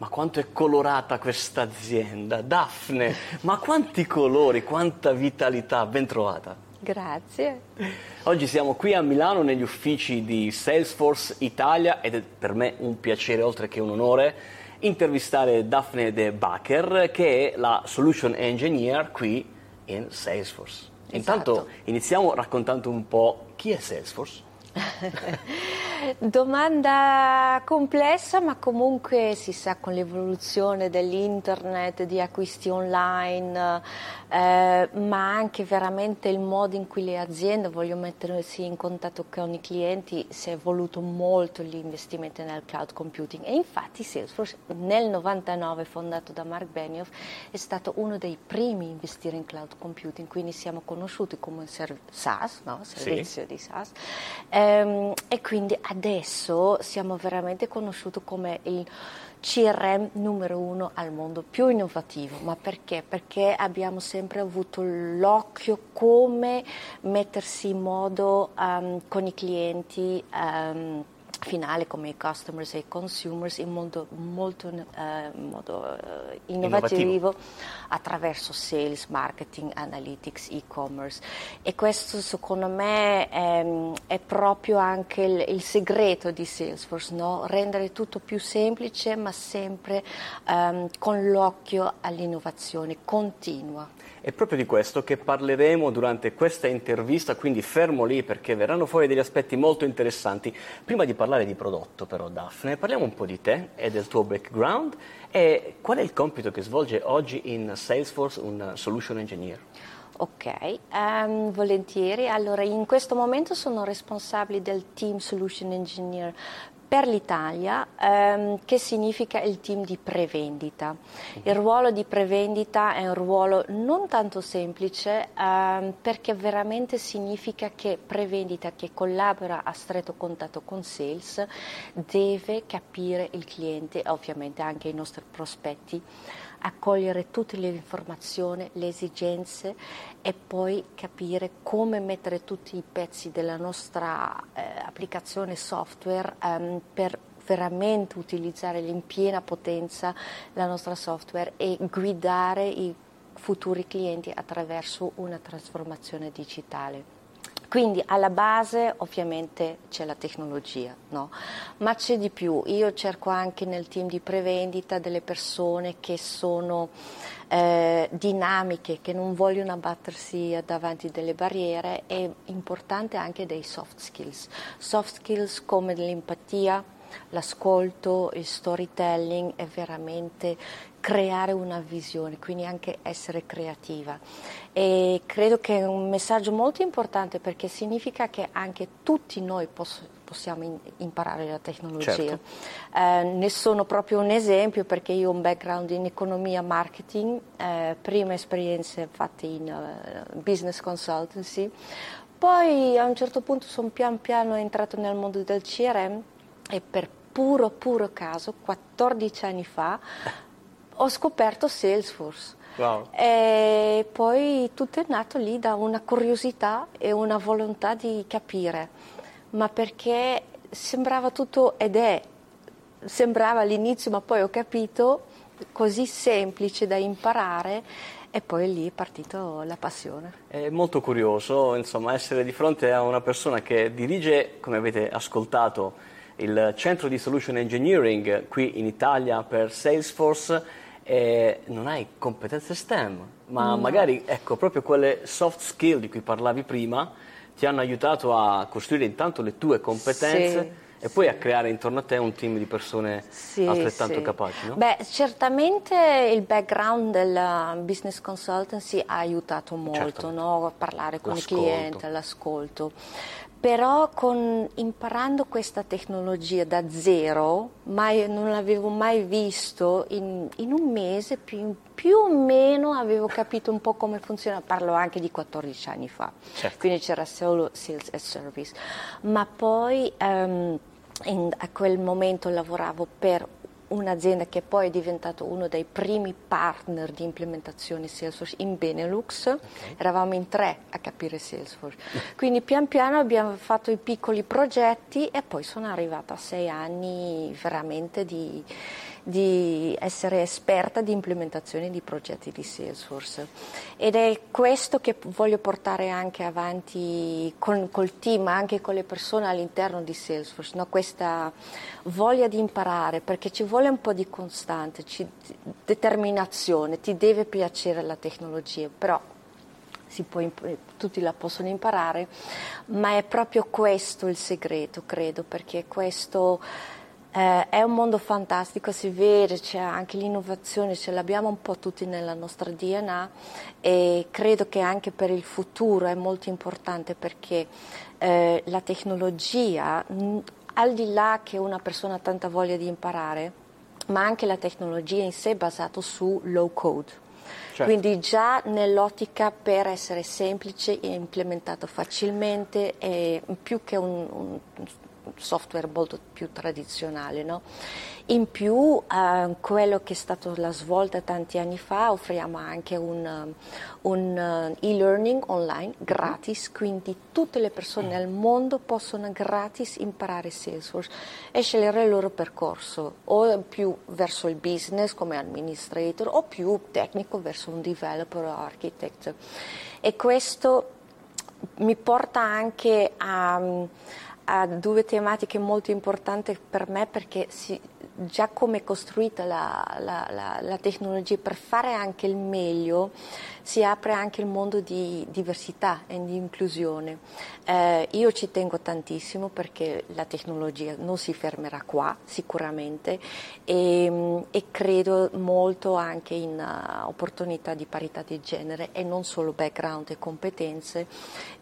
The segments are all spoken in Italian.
Ma quanto è colorata questa azienda, Daphne! Ma quanti colori, quanta vitalità, ben trovata. Grazie. Oggi siamo qui a Milano negli uffici di Salesforce Italia ed è per me un piacere, oltre che un onore, intervistare Daphne De Bacher, che è la Solution Engineer qui in Salesforce. Esatto. Intanto iniziamo raccontando un po' chi è Salesforce. Domanda complessa, ma comunque si sa con l'evoluzione dell'internet, di acquisti online, eh, ma anche veramente il modo in cui le aziende vogliono mettersi in contatto con i clienti, si è evoluto molto l'investimento nel cloud computing e infatti Salesforce nel 99 fondato da Mark Benioff è stato uno dei primi a investire in cloud computing, quindi siamo conosciuti come un SaaS, no? servizio Sì. di SaaS Ehm, e quindi adesso siamo veramente conosciuti come il CRM numero uno al mondo, più innovativo. Ma perché? Perché abbiamo sempre avuto l'occhio come mettersi in modo ehm, con i clienti. ehm, finale come i customers e i consumers in modo molto eh, in modo, eh, innovativo, Innovativo. attraverso sales, marketing, analytics, e-commerce e questo secondo me ehm, è proprio anche il, il segreto di Salesforce, no? rendere tutto più semplice ma sempre ehm, con l'occhio all'innovazione continua. È proprio di questo che parleremo durante questa intervista, quindi fermo lì perché verranno fuori degli aspetti molto interessanti. Prima di parlare di prodotto però, Daphne, parliamo un po' di te e del tuo background e qual è il compito che svolge oggi in Salesforce un Solution Engineer? Ok, ehm, volentieri. Allora, in questo momento sono responsabile del team Solution Engineer per l'Italia, ehm, che significa il team di prevendita. Il ruolo di prevendita è un ruolo non tanto semplice ehm, perché veramente significa che prevendita che collabora a stretto contatto con sales deve capire il cliente e ovviamente anche i nostri prospetti accogliere tutte le informazioni, le esigenze e poi capire come mettere tutti i pezzi della nostra eh, applicazione software ehm, per veramente utilizzare in piena potenza la nostra software e guidare i futuri clienti attraverso una trasformazione digitale. Quindi alla base ovviamente c'è la tecnologia, no? ma c'è di più. Io cerco anche nel team di prevendita delle persone che sono eh, dinamiche, che non vogliono abbattersi davanti delle barriere. È importante anche dei soft skills. Soft skills come l'empatia, l'ascolto, il storytelling è veramente creare una visione, quindi anche essere creativa. E credo che è un messaggio molto importante perché significa che anche tutti noi poss- possiamo in- imparare la tecnologia. Certo. Eh, ne sono proprio un esempio perché io ho un background in economia marketing, eh, prime esperienze fatte in eh, business consultancy, poi a un certo punto sono pian piano entrato nel mondo del CRM e per puro, puro caso, 14 anni fa, ho scoperto Salesforce. Wow. E poi tutto è nato lì da una curiosità e una volontà di capire, ma perché sembrava tutto ed è, sembrava all'inizio, ma poi ho capito, così semplice da imparare e poi lì è partita la passione. È molto curioso, insomma, essere di fronte a una persona che dirige, come avete ascoltato, il centro di solution engineering qui in Italia per Salesforce e non hai competenze STEM, ma magari ecco proprio quelle soft skill di cui parlavi prima ti hanno aiutato a costruire intanto le tue competenze Sì, e poi a creare intorno a te un team di persone Sì, altrettanto sì. capaci, no? Beh, certamente il background della business consultancy ha aiutato molto Certo. no? a parlare con L'ascolto. il cliente, l'ascolto. Però con- imparando questa tecnologia da zero, mai- non l'avevo mai visto, in, in un mese più, più o meno avevo capito un po' come funziona, parlo anche di 14 anni fa, Certo. quindi c'era solo sales e service, ma poi ehm, in- a quel momento lavoravo per un'azienda che poi è diventato uno dei primi partner di implementazione Salesforce in Benelux, eravamo in tre a capire Salesforce, quindi pian piano abbiamo fatto i piccoli progetti e poi sono arrivata a sei anni veramente di, di essere esperta di implementazione di progetti di Salesforce ed è questo che voglio portare anche avanti con, col team, anche con le persone all'interno di Salesforce, no? questa voglia di imparare perché ci vuole un po' di costante, ci, determinazione, ti deve piacere la tecnologia, però può, tutti la possono imparare, ma è proprio questo il segreto, credo, perché questo eh, è un mondo fantastico, si vede, c'è anche l'innovazione, ce l'abbiamo un po' tutti nella nostra DNA e credo che anche per il futuro è molto importante perché eh, la tecnologia, al di là che una persona ha tanta voglia di imparare, ma anche la tecnologia in sé è basata su low code. Certo. Quindi già nell'ottica per essere semplice e implementato facilmente, è più che un, un software molto più tradizionale. No? In più, eh, quello che è stato la svolta tanti anni fa, offriamo anche un, un uh, e-learning online gratis, quindi tutte le persone nel mondo possono gratis imparare Salesforce e scegliere il loro percorso, o più verso il business come administrator, o più tecnico verso un developer o architect. E questo mi porta anche a ha due tematiche molto importanti per me perché si, già come è costruita la, la, la, la, tecnologia per fare anche il meglio si apre anche il mondo di diversità e di inclusione. Eh, io ci tengo tantissimo perché la tecnologia non si fermerà qua sicuramente e, e credo molto anche in uh, opportunità di parità di genere e non solo background e competenze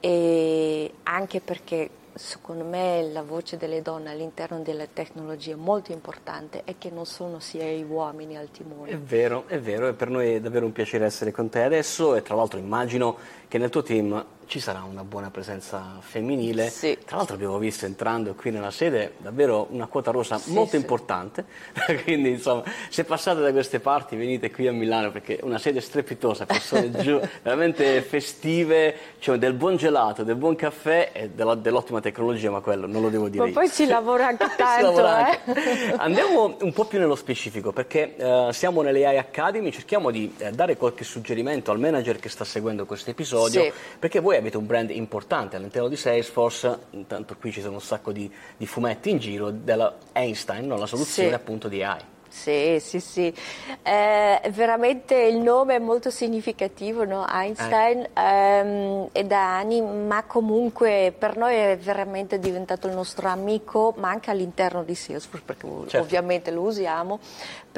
e anche perché secondo me la voce delle donne all'interno della tecnologia è molto importante e che non sono sia gli uomini al timone. È vero, è vero, e per noi è davvero un piacere essere con te adesso e tra l'altro immagino che nel tuo team ci sarà una buona presenza femminile. Sì. Tra l'altro abbiamo visto entrando qui nella sede davvero una quota rosa sì, molto sì. importante, quindi insomma se passate da queste parti venite qui a Milano perché è una sede strepitosa, persone giù, veramente festive, cioè del buon gelato, del buon caffè e della, dell'ottima tecnologia, ma quello non lo devo dire ma io. poi ci lavora anche tanto. eh? anche. Andiamo un po' più nello specifico perché uh, siamo nelle AI Academy, cerchiamo di uh, dare qualche suggerimento al manager che sta seguendo questo episodio, perché voi avete un brand importante all'interno di Salesforce, intanto qui ci sono un sacco di, di fumetti in giro, della Einstein, no? la soluzione sì. appunto di AI. Sì, sì, sì. Eh, veramente il nome è molto significativo, no? Einstein, eh. ehm, è da anni, ma comunque per noi è veramente diventato il nostro amico, ma anche all'interno di Salesforce, perché certo. ovviamente lo usiamo,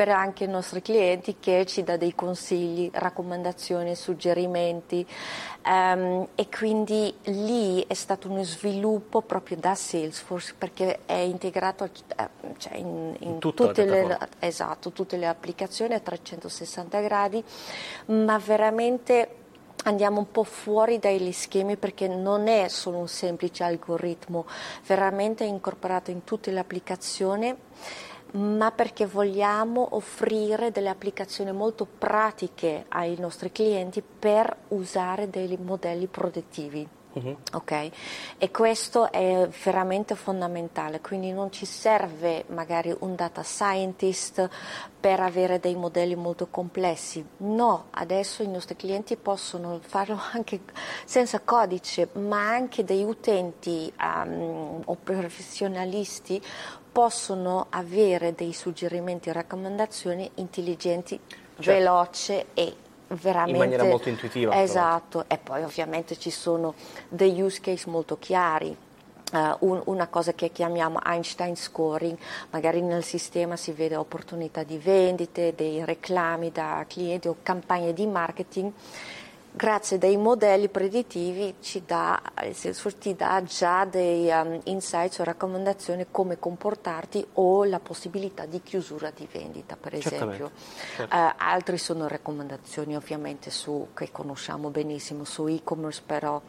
per anche i nostri clienti che ci dà dei consigli, raccomandazioni, suggerimenti. Um, e quindi lì è stato uno sviluppo proprio da Salesforce perché è integrato eh, cioè in, in, in tutte, le, esatto, tutte le applicazioni a 360 gradi, ma veramente andiamo un po' fuori dagli schemi perché non è solo un semplice algoritmo, veramente è incorporato in tutte le applicazioni ma perché vogliamo offrire delle applicazioni molto pratiche ai nostri clienti per usare dei modelli produttivi. Uh-huh. Okay? E questo è veramente fondamentale, quindi non ci serve magari un data scientist per avere dei modelli molto complessi, no, adesso i nostri clienti possono farlo anche senza codice, ma anche dei utenti um, o professionalisti possono avere dei suggerimenti e raccomandazioni intelligenti, certo. veloci e veramente... In maniera molto intuitiva. Esatto, e poi ovviamente ci sono degli use case molto chiari. Uh, un, una cosa che chiamiamo Einstein scoring, magari nel sistema si vede opportunità di vendite, dei reclami da clienti o campagne di marketing grazie ai modelli predittivi ci dà, ti dà già dei um, insights o raccomandazioni come comportarti o la possibilità di chiusura di vendita per esempio. Certo. Uh, altri sono raccomandazioni ovviamente su, che conosciamo benissimo su e-commerce però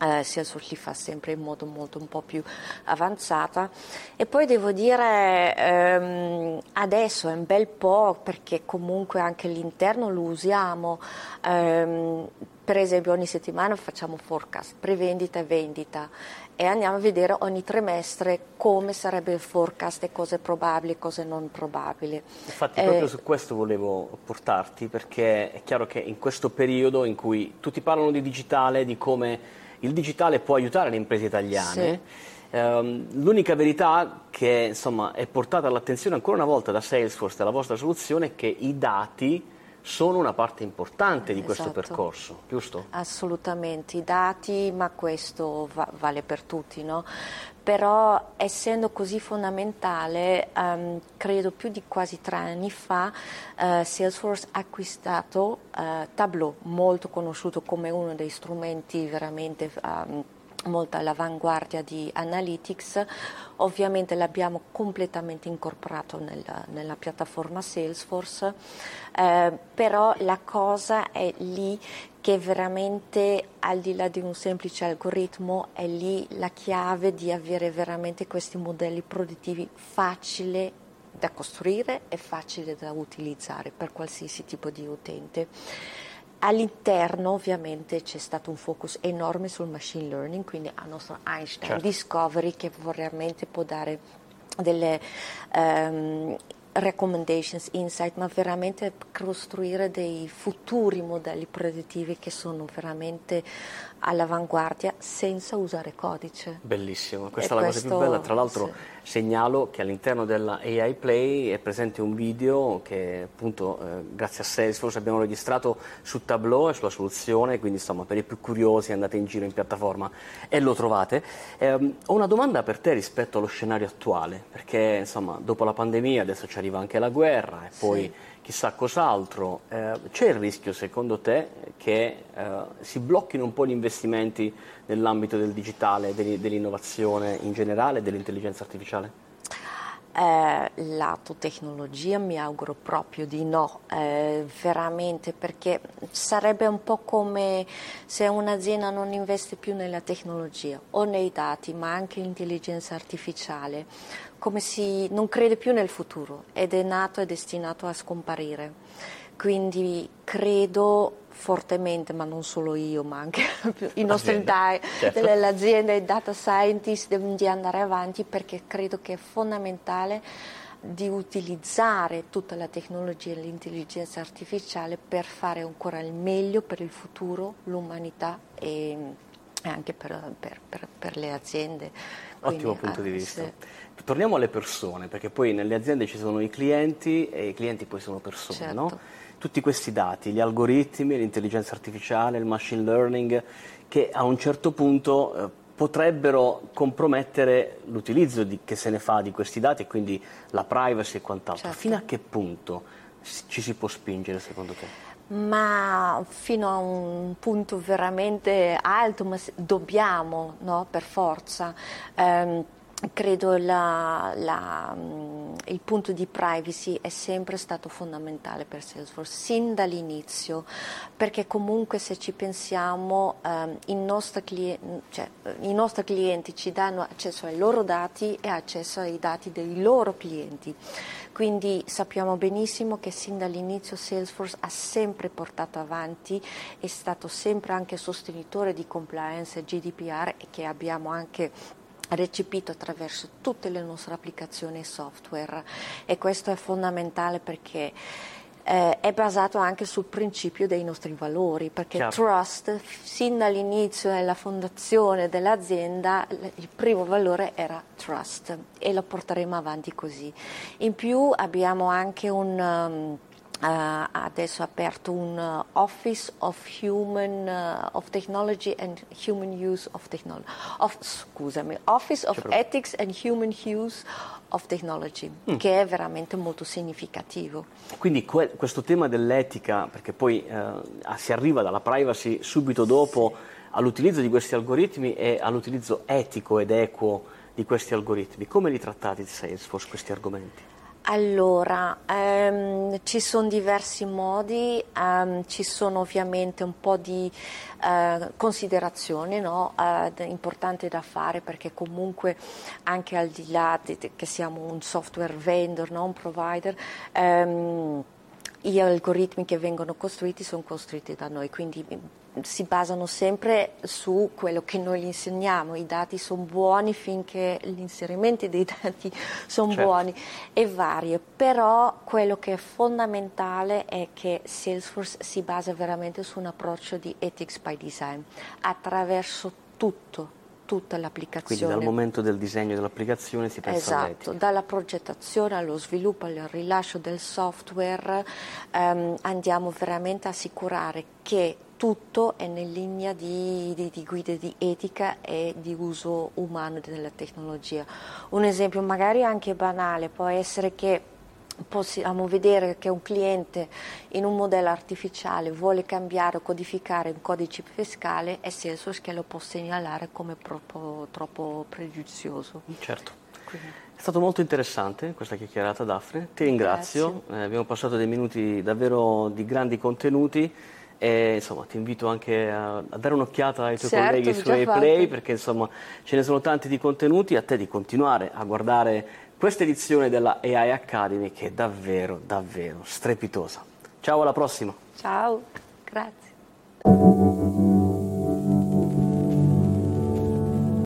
eh, Salesforce li fa sempre in modo molto un po' più avanzata e poi devo dire ehm, adesso è un bel po' perché comunque anche all'interno lo usiamo ehm, per esempio ogni settimana facciamo forecast, prevendita e vendita e andiamo a vedere ogni trimestre come sarebbe il forecast e cose probabili e cose non probabili. Infatti eh, proprio su questo volevo portarti perché è chiaro che in questo periodo in cui tutti parlano di digitale, di come il digitale può aiutare le imprese italiane, sì. ehm, l'unica verità che insomma, è portata all'attenzione ancora una volta da Salesforce, dalla vostra soluzione, è che i dati sono una parte importante di questo esatto. percorso, giusto? Assolutamente, i dati, ma questo va, vale per tutti, no? Però essendo così fondamentale, um, credo più di quasi tre anni fa uh, Salesforce ha acquistato uh, Tableau, molto conosciuto come uno dei strumenti veramente... Um, molto all'avanguardia di Analytics, ovviamente l'abbiamo completamente incorporato nella, nella piattaforma Salesforce, eh, però la cosa è lì che veramente al di là di un semplice algoritmo è lì la chiave di avere veramente questi modelli produttivi facili da costruire e facili da utilizzare per qualsiasi tipo di utente. All'interno ovviamente c'è stato un focus enorme sul machine learning, quindi al nostro Einstein certo. Discovery che veramente può dare delle um, recommendations, insight, ma veramente costruire dei futuri modelli predittivi che sono veramente all'avanguardia senza usare codice. Bellissimo, questa e è la questo, cosa più bella. Tra l'altro sì. Segnalo che all'interno della AI Play è presente un video che appunto eh, grazie a Salesforce abbiamo registrato su Tableau e sulla soluzione, quindi insomma per i più curiosi andate in giro in piattaforma e lo trovate. Eh, ho una domanda per te rispetto allo scenario attuale, perché insomma dopo la pandemia adesso ci arriva anche la guerra e poi... Sì chissà cos'altro. Eh, c'è il rischio, secondo te, che eh, si blocchino un po' gli investimenti nell'ambito del digitale, dell'innovazione in generale e dell'intelligenza artificiale? Eh, lato tecnologia mi auguro proprio di no, eh, veramente perché sarebbe un po' come se un'azienda non investe più nella tecnologia o nei dati ma anche in intelligenza artificiale come si non crede più nel futuro ed è nato e destinato a scomparire. Quindi credo fortemente, ma non solo io, ma anche i nostri dai, certo. l'azienda e data scientist di andare avanti perché credo che è fondamentale di utilizzare tutta la tecnologia e l'intelligenza artificiale per fare ancora il meglio per il futuro, l'umanità e anche per, per, per, per le aziende. Quindi, Ottimo punto di vista. Sì. Torniamo alle persone, perché poi nelle aziende ci sono i clienti e i clienti poi sono persone, certo. no? Tutti questi dati, gli algoritmi, l'intelligenza artificiale, il machine learning, che a un certo punto eh, potrebbero compromettere l'utilizzo di, che se ne fa di questi dati e quindi la privacy e quant'altro. Certo. Fino a che punto ci si può spingere secondo te? Ma fino a un punto veramente alto, ma dobbiamo, no, per forza. Um, credo la, la, mm, il punto di privacy è sempre stato fondamentale per Salesforce sin dall'inizio perché comunque se ci pensiamo um, i, nostri clienti, cioè, i, nostri clienti, ci danno accesso ai loro dati e accesso ai dati dei loro clienti quindi sappiamo benissimo che sin dall'inizio Salesforce ha sempre portato avanti è stato sempre anche sostenitore di compliance e GDPR e che abbiamo anche recepito attraverso tutte le nostre applicazioni e software. E questo è fondamentale perché eh, è basato anche sul principio dei nostri valori, perché Chiaro. trust, sin dall'inizio della fondazione dell'azienda, il primo valore era trust e lo porteremo avanti così. In più abbiamo anche un... Um, Adesso ha aperto un uh, Office of Human uh, of Technology and Human Use of Technology. Of, scusami, Office of Ethics and Human Use of Technology, mm. che è veramente molto significativo. Quindi que- questo tema dell'etica, perché poi eh, si arriva dalla privacy subito dopo sì. all'utilizzo di questi algoritmi e all'utilizzo etico ed equo di questi algoritmi, come li trattate di Salesforce questi argomenti? Allora, ehm, ci sono diversi modi, ehm, ci sono ovviamente un po' di eh, considerazioni no? eh, importanti da fare perché comunque anche al di là di, che siamo un software vendor, no? un provider, ehm, gli algoritmi che vengono costruiti sono costruiti da noi, quindi si basano sempre su quello che noi gli insegniamo, i dati sono buoni finché gli inserimenti dei dati sono certo. buoni e varie, però quello che è fondamentale è che Salesforce si basa veramente su un approccio di ethics by design attraverso tutto tutta l'applicazione. Quindi dal momento del disegno dell'applicazione si pensa esatto, all'etica. dalla progettazione allo sviluppo, al rilascio del software ehm, andiamo veramente a assicurare che tutto è in linea di, di, di guide di etica e di uso umano della tecnologia. Un esempio magari anche banale può essere che possiamo vedere che un cliente in un modello artificiale vuole cambiare o codificare un codice fiscale è Salesforce che lo può segnalare come troppo, troppo pregiuzioso. Certo. È stato molto interessante questa chiacchierata Daphne, ti ringrazio, eh, abbiamo passato dei minuti davvero di grandi contenuti e insomma ti invito anche a, a dare un'occhiata ai tuoi certo, colleghi su Play perché insomma ce ne sono tanti di contenuti, a te di continuare a guardare questa edizione della AI Academy che è davvero, davvero strepitosa. Ciao, alla prossima. Ciao, grazie.